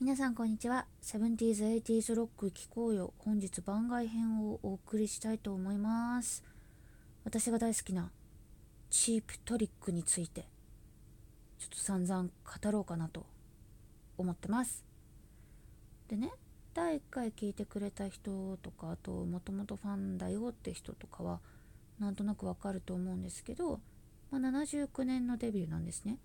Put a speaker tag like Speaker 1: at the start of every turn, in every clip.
Speaker 1: 皆さんこんにちは。70s、80s ロック聴こうよ。本日番外編をお送りしたいと思います。私が大好きなチープトリックについてちょっと散々語ろうかなと思ってます。でね第1回聞いてくれた人とかあともともとファンだよって人とかはなんとなくわかると思うんですけど、まあ、79年のデビューなんですね。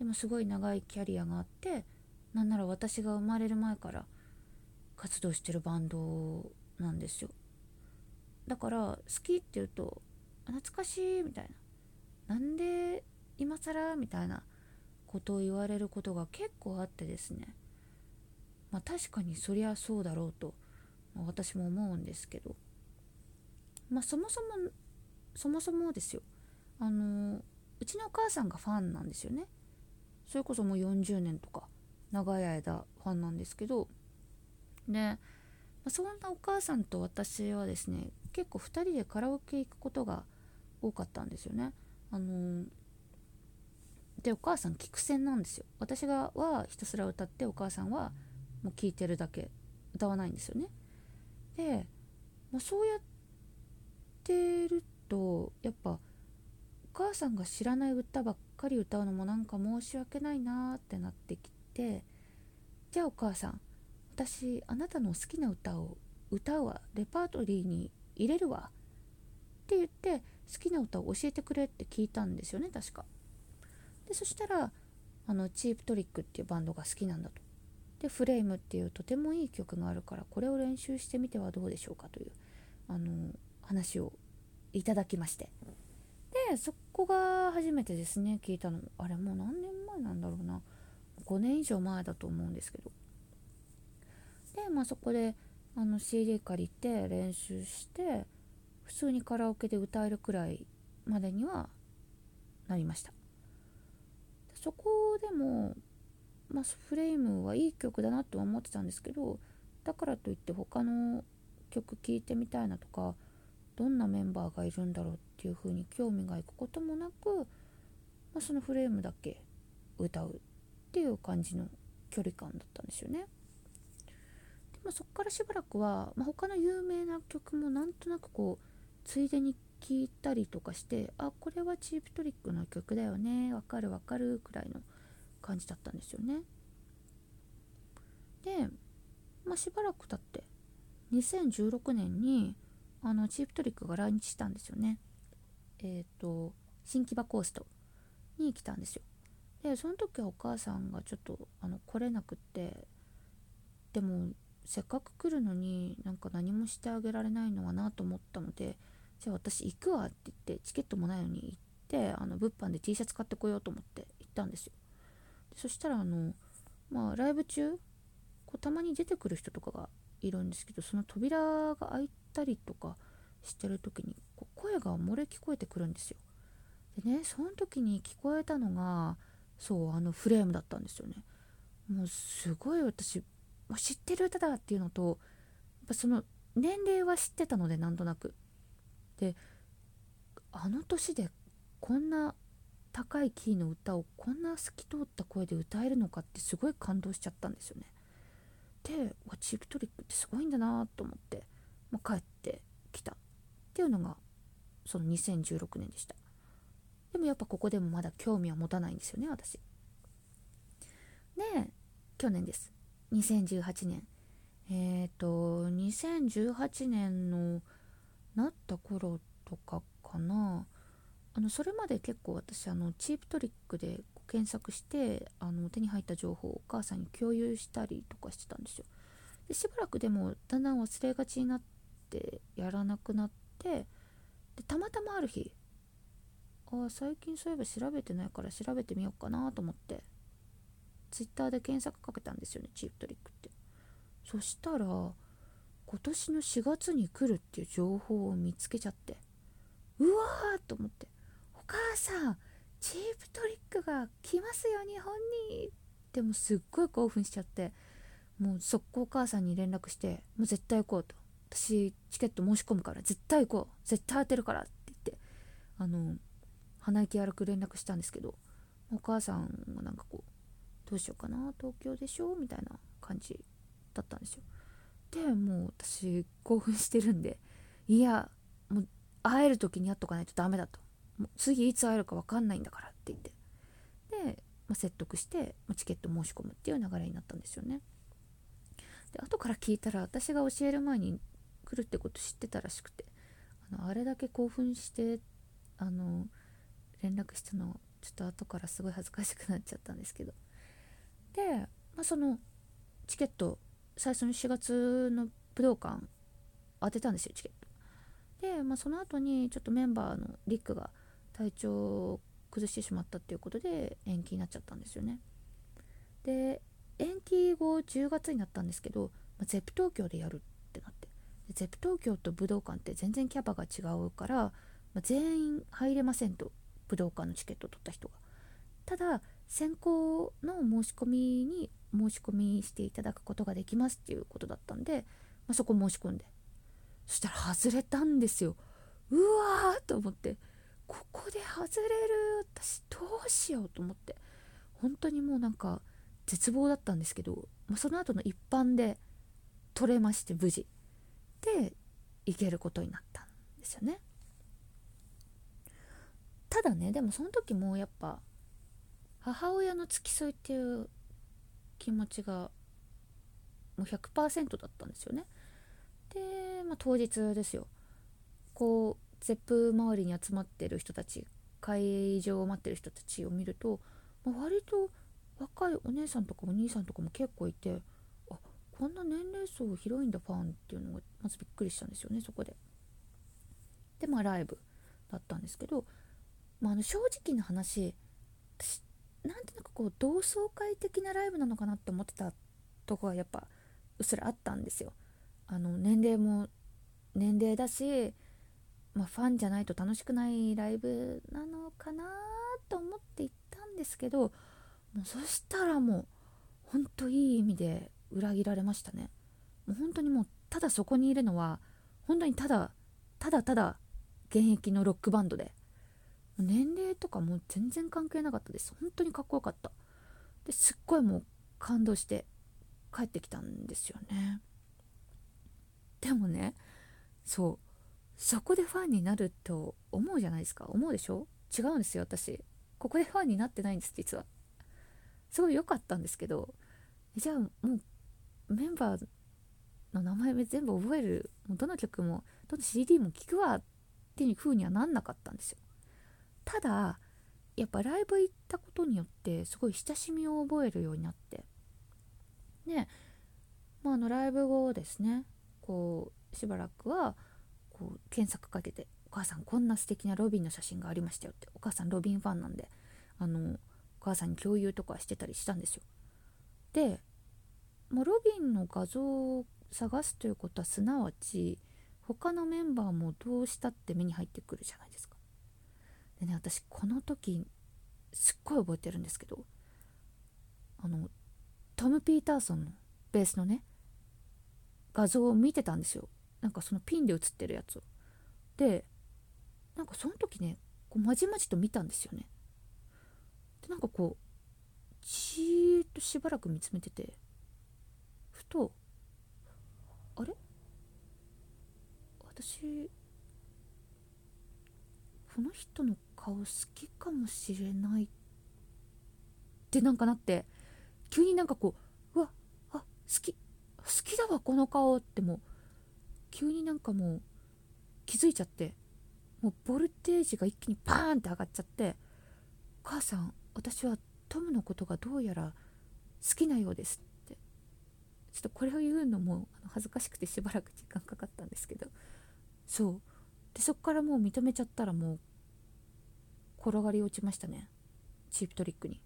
Speaker 1: でもすごい長いキャリアがあってなんなら私が生まれる前から活動してるバンドなんですよ。だから好きって言うと懐かしいみたいな。なんで今更みたいなことを言われることが結構あってですね。まあ確かにそりゃそうだろうと、ま、私も思うんですけど。まあそもそもそもそもですよ。あのうちのお母さんがファンなんですよね。それこそもう40年とか。長い間ファンなんですけどでそんなお母さんと私はですね結構2人でカラオケ行くことが多かったんですよね。あのでお母さん聞く線なんですよ。私がはひたすら歌ってお母さんはもう聴いてるだけ歌わないんですよね。で、まあ、そうやってるとやっぱお母さんが知らない歌ばっかり歌うのもなんか申し訳ないなってなってきてじゃあお母さん私あなたの好きな歌を歌うわレパートリーに入れるわ。って言って好きな歌を教えてくれって聞いたんですよね確か。でそしたらあのチープトリックっていうバンドが好きなんだと。でフレームっていうとてもいい曲があるからこれを練習してみてはどうでしょうかというあの話をいただきまして。でそこが初めてですね聞いたの。あれもう何年前なんだろうな。5年以上前だと思うんですけど。でまあそこであの CD 借りて練習して普通にカラオケで歌えるくらいまでにはなりました。そこでも、まあ、フレームはいい曲だなとは思ってたんですけどだからといって他の曲聴いてみたいなとかどんなメンバーがいるんだろうっていう風に興味がいくこともなく、まあ、そのフレームだけ歌う。っていう感じの距離感だったんですよね。でもそこからしばらくは、まあ、他の有名な曲もなんとなくこうついでに聴いたりとかしてあこれはチープトリックの曲だよねわかるわかるくらいの感じだったんですよね。で、まあ、しばらく経って2016年にあのチープトリックが来日したんですよね。えっ、ー、と新木場コーストに来たんですよ。でその時はお母さんがちょっとあの来れなくって。でもせっかく来るのになんか何もしてあげられないのはなと思ったのでじゃあ私行くわって言ってチケットもないのに行ってあの物販で T シャツ買ってこようと思って行ったんですよ。でそしたらあのまあライブ中こうたまに出てくる人とかがいるんですけどその扉が開いたりとかしてる時にこう声が漏れ聞こえてくるんですよ。でねその時に聞こえたのがそうあのフレームだったんですよね。もうすごい私知ってる歌だっていうのとやっぱその年齢は知ってたのでなんとなく。であの年でこんな高いキーの歌をこんな透き通った声で歌えるのかってすごい感動しちゃったんですよね。でチープトリックってすごいんだなと思って、まあ、帰ってきたっていうのがその2016年でした。やっぱここでもまだ興味は持たないんですよね私。で去年です。2018年。えっ、ー、と2018年のなった頃とかかな。あのそれまで結構私あのチープトリックで検索してあの手に入った情報をお母さんに共有したりとかしてたんですよ。でしばらくでもだんだん忘れがちになってやらなくなってでたまたまある日あ最近そういえば調べてないから調べてみようかなと思って。ツイッターで検索かけたんですよねチープトリックって。そしたら今年の4月に来るっていう情報を見つけちゃって。うわーと思って。お母さんチープトリックが来ますよ日本に。でもすっごい興奮しちゃって。もう速攻お母さんに連絡してもう絶対行こうと。私チケット申し込むから絶対行こう。絶対当てるからって言って。あの鼻息荒く連絡したんですけどお母さんがなんかこうどうしようかな東京でしょみたいな感じだったんですよ。でもう私興奮してるんでいやもう会える時に会っとかないとダメだと。もう次いつ会えるか分かんないんだからって言って。で、まあ、説得して、ま、チケット申し込むっていう流れになったんですよね。で後から聞いたら私が教える前に来るってこと知ってたらしくてあのあれだけ興奮してあの連絡したのちょっと後からすごい恥ずかしくなっちゃったんですけど。で、まあ、そのチケット最初の4月の武道館当てたんですよチケット。で、まあ、その後にちょっとメンバーのリックが体調を崩してしまったっていうことで延期になっちゃったんですよね。で延期後10月になったんですけど、まあ、ゼップ東京でやるってなって。ゼップ東京と武道館って全然キャパが違うから、まあ、全員入れませんと。武道館のチケットを取った人が。ただ先行の申し込みに申し込みしていただくことができますっていうことだったんで、まあ、そこ申し込んで。そしたら外れたんですよ。うわーと思って。ここで外れる？私どうしようと思って。本当にもうなんか絶望だったんですけど、まあ、その後の一般で取れまして無事。で行けることになったんですよね。ただねでもその時もやっぱ母親の付き添いっていう気持ちがもう100%だったんですよねで、まあ、当日ですよこうゼップ周りに集まってる人たち会場を待ってる人たちを見ると、まあ、割と若いお姉さんとかお兄さんとかも結構いてあこんな年齢層広いんだファンっていうのがまずびっくりしたんですよねそこで。でまあライブだったんですけど、まあ、あの正直な話私なんとなくこう同窓会的なライブなのかなって思ってたとこがやっぱうっすらあったんですよ。あの年齢も年齢だしまあ、ファンじゃないと楽しくないライブなのかなと思って行ったんですけどもうそしたらもうほんといい意味で裏切られましたねもう本当にもうただそこにいるのは本当にただただただ現役のロックバンドで年齢とかも全然関係なかったです。本当にかっこよかった。ですっごいもう感動して帰ってきたんですよね。でもねそうそこでファンになると思うじゃないですか。思うでしょ？違うんですよ私。ここでファンになってないんです実は。すごい良かったんですけどじゃあもうメンバーの名前全部覚える。もうどの曲もどの CD も聴くわっていう風にはなんなかったんですよ。ただやっぱライブ行ったことによってすごい親しみを覚えるようになってで、まあ、あのライブ後ですねこうしばらくはこう検索かけて「お母さんこんな素敵なロビンの写真がありましたよ」ってお母さんロビンファンなんであのお母さんに共有とかしてたりしたんですよ。でもうロビンの画像を探すということはすなわち他のメンバーもどうしたって目に入ってくるじゃないですか。でね私この時すっごい覚えてるんですけどあのトム・ピーターソンのベースのね画像を見てたんですよ。なんかそのピンで写ってるやつを。でなんかその時ねこうまじまじと見たんですよね。でなんかこうじーっとしばらく見つめててふとあれ？私この人の顔好きかもしれないってなんかなって急になんかこううわあ好き好きだわこの顔ってもう急になんかもう気づいちゃってもうボルテージが一気にパーンって上がっちゃって「母さん私はトムのことがどうやら好きなようです」ってちょっとこれを言うのも恥ずかしくてしばらく時間かかったんですけどそう。でそっからもう認めちゃったらもう転がり落ちましたね。チープトリックに。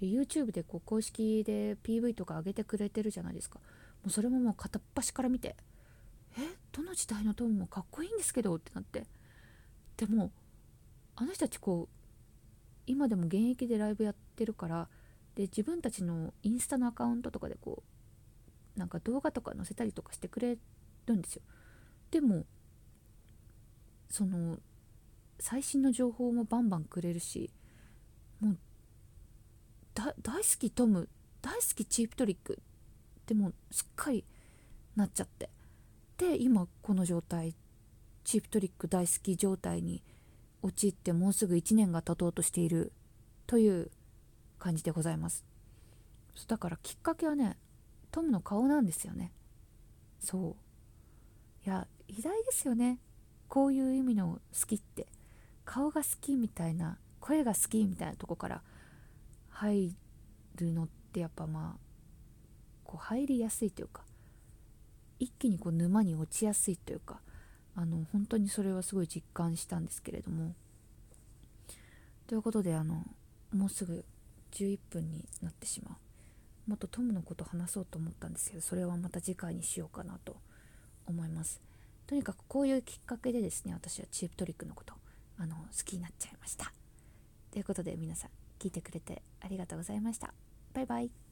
Speaker 1: で YouTube でこう公式で PV とか上げてくれてるじゃないですか。もうそれももう片っ端から見てえ？どの時代のトーンもかっこいいんですけどってなって。でもあの人たちこう今でも現役でライブやってるからで自分たちのインスタのアカウントとかでこうなんか動画とか載せたりとかしてくれるんですよ。でもその最新の情報もバンバンくれるしもう大好きトム大好きチープトリックでもすっかりなっちゃって。で今この状態チープトリック大好き状態に陥ってもうすぐ1年が経とうとしているという感じでございます。だからきっかけはねトムの顔なんですよね。そう。いや偉大ですよね。こういう意味の好きって。顔が好きみたいな声が好きみたいなとこから入るのってやっぱまあこう入りやすいというか一気にこう沼に落ちやすいというかあの本当にそれはすごい実感したんですけれども。ということであのもうすぐ11分になってしまう。もっとトムのこと話そうと思ったんですけどそれはまた次回にしようかなと思います。とにかくこういうきっかけでですね私はチープトリックのことあの好きになっちゃいました。ということで皆さん聞いてくれてありがとうございました。バイバイ。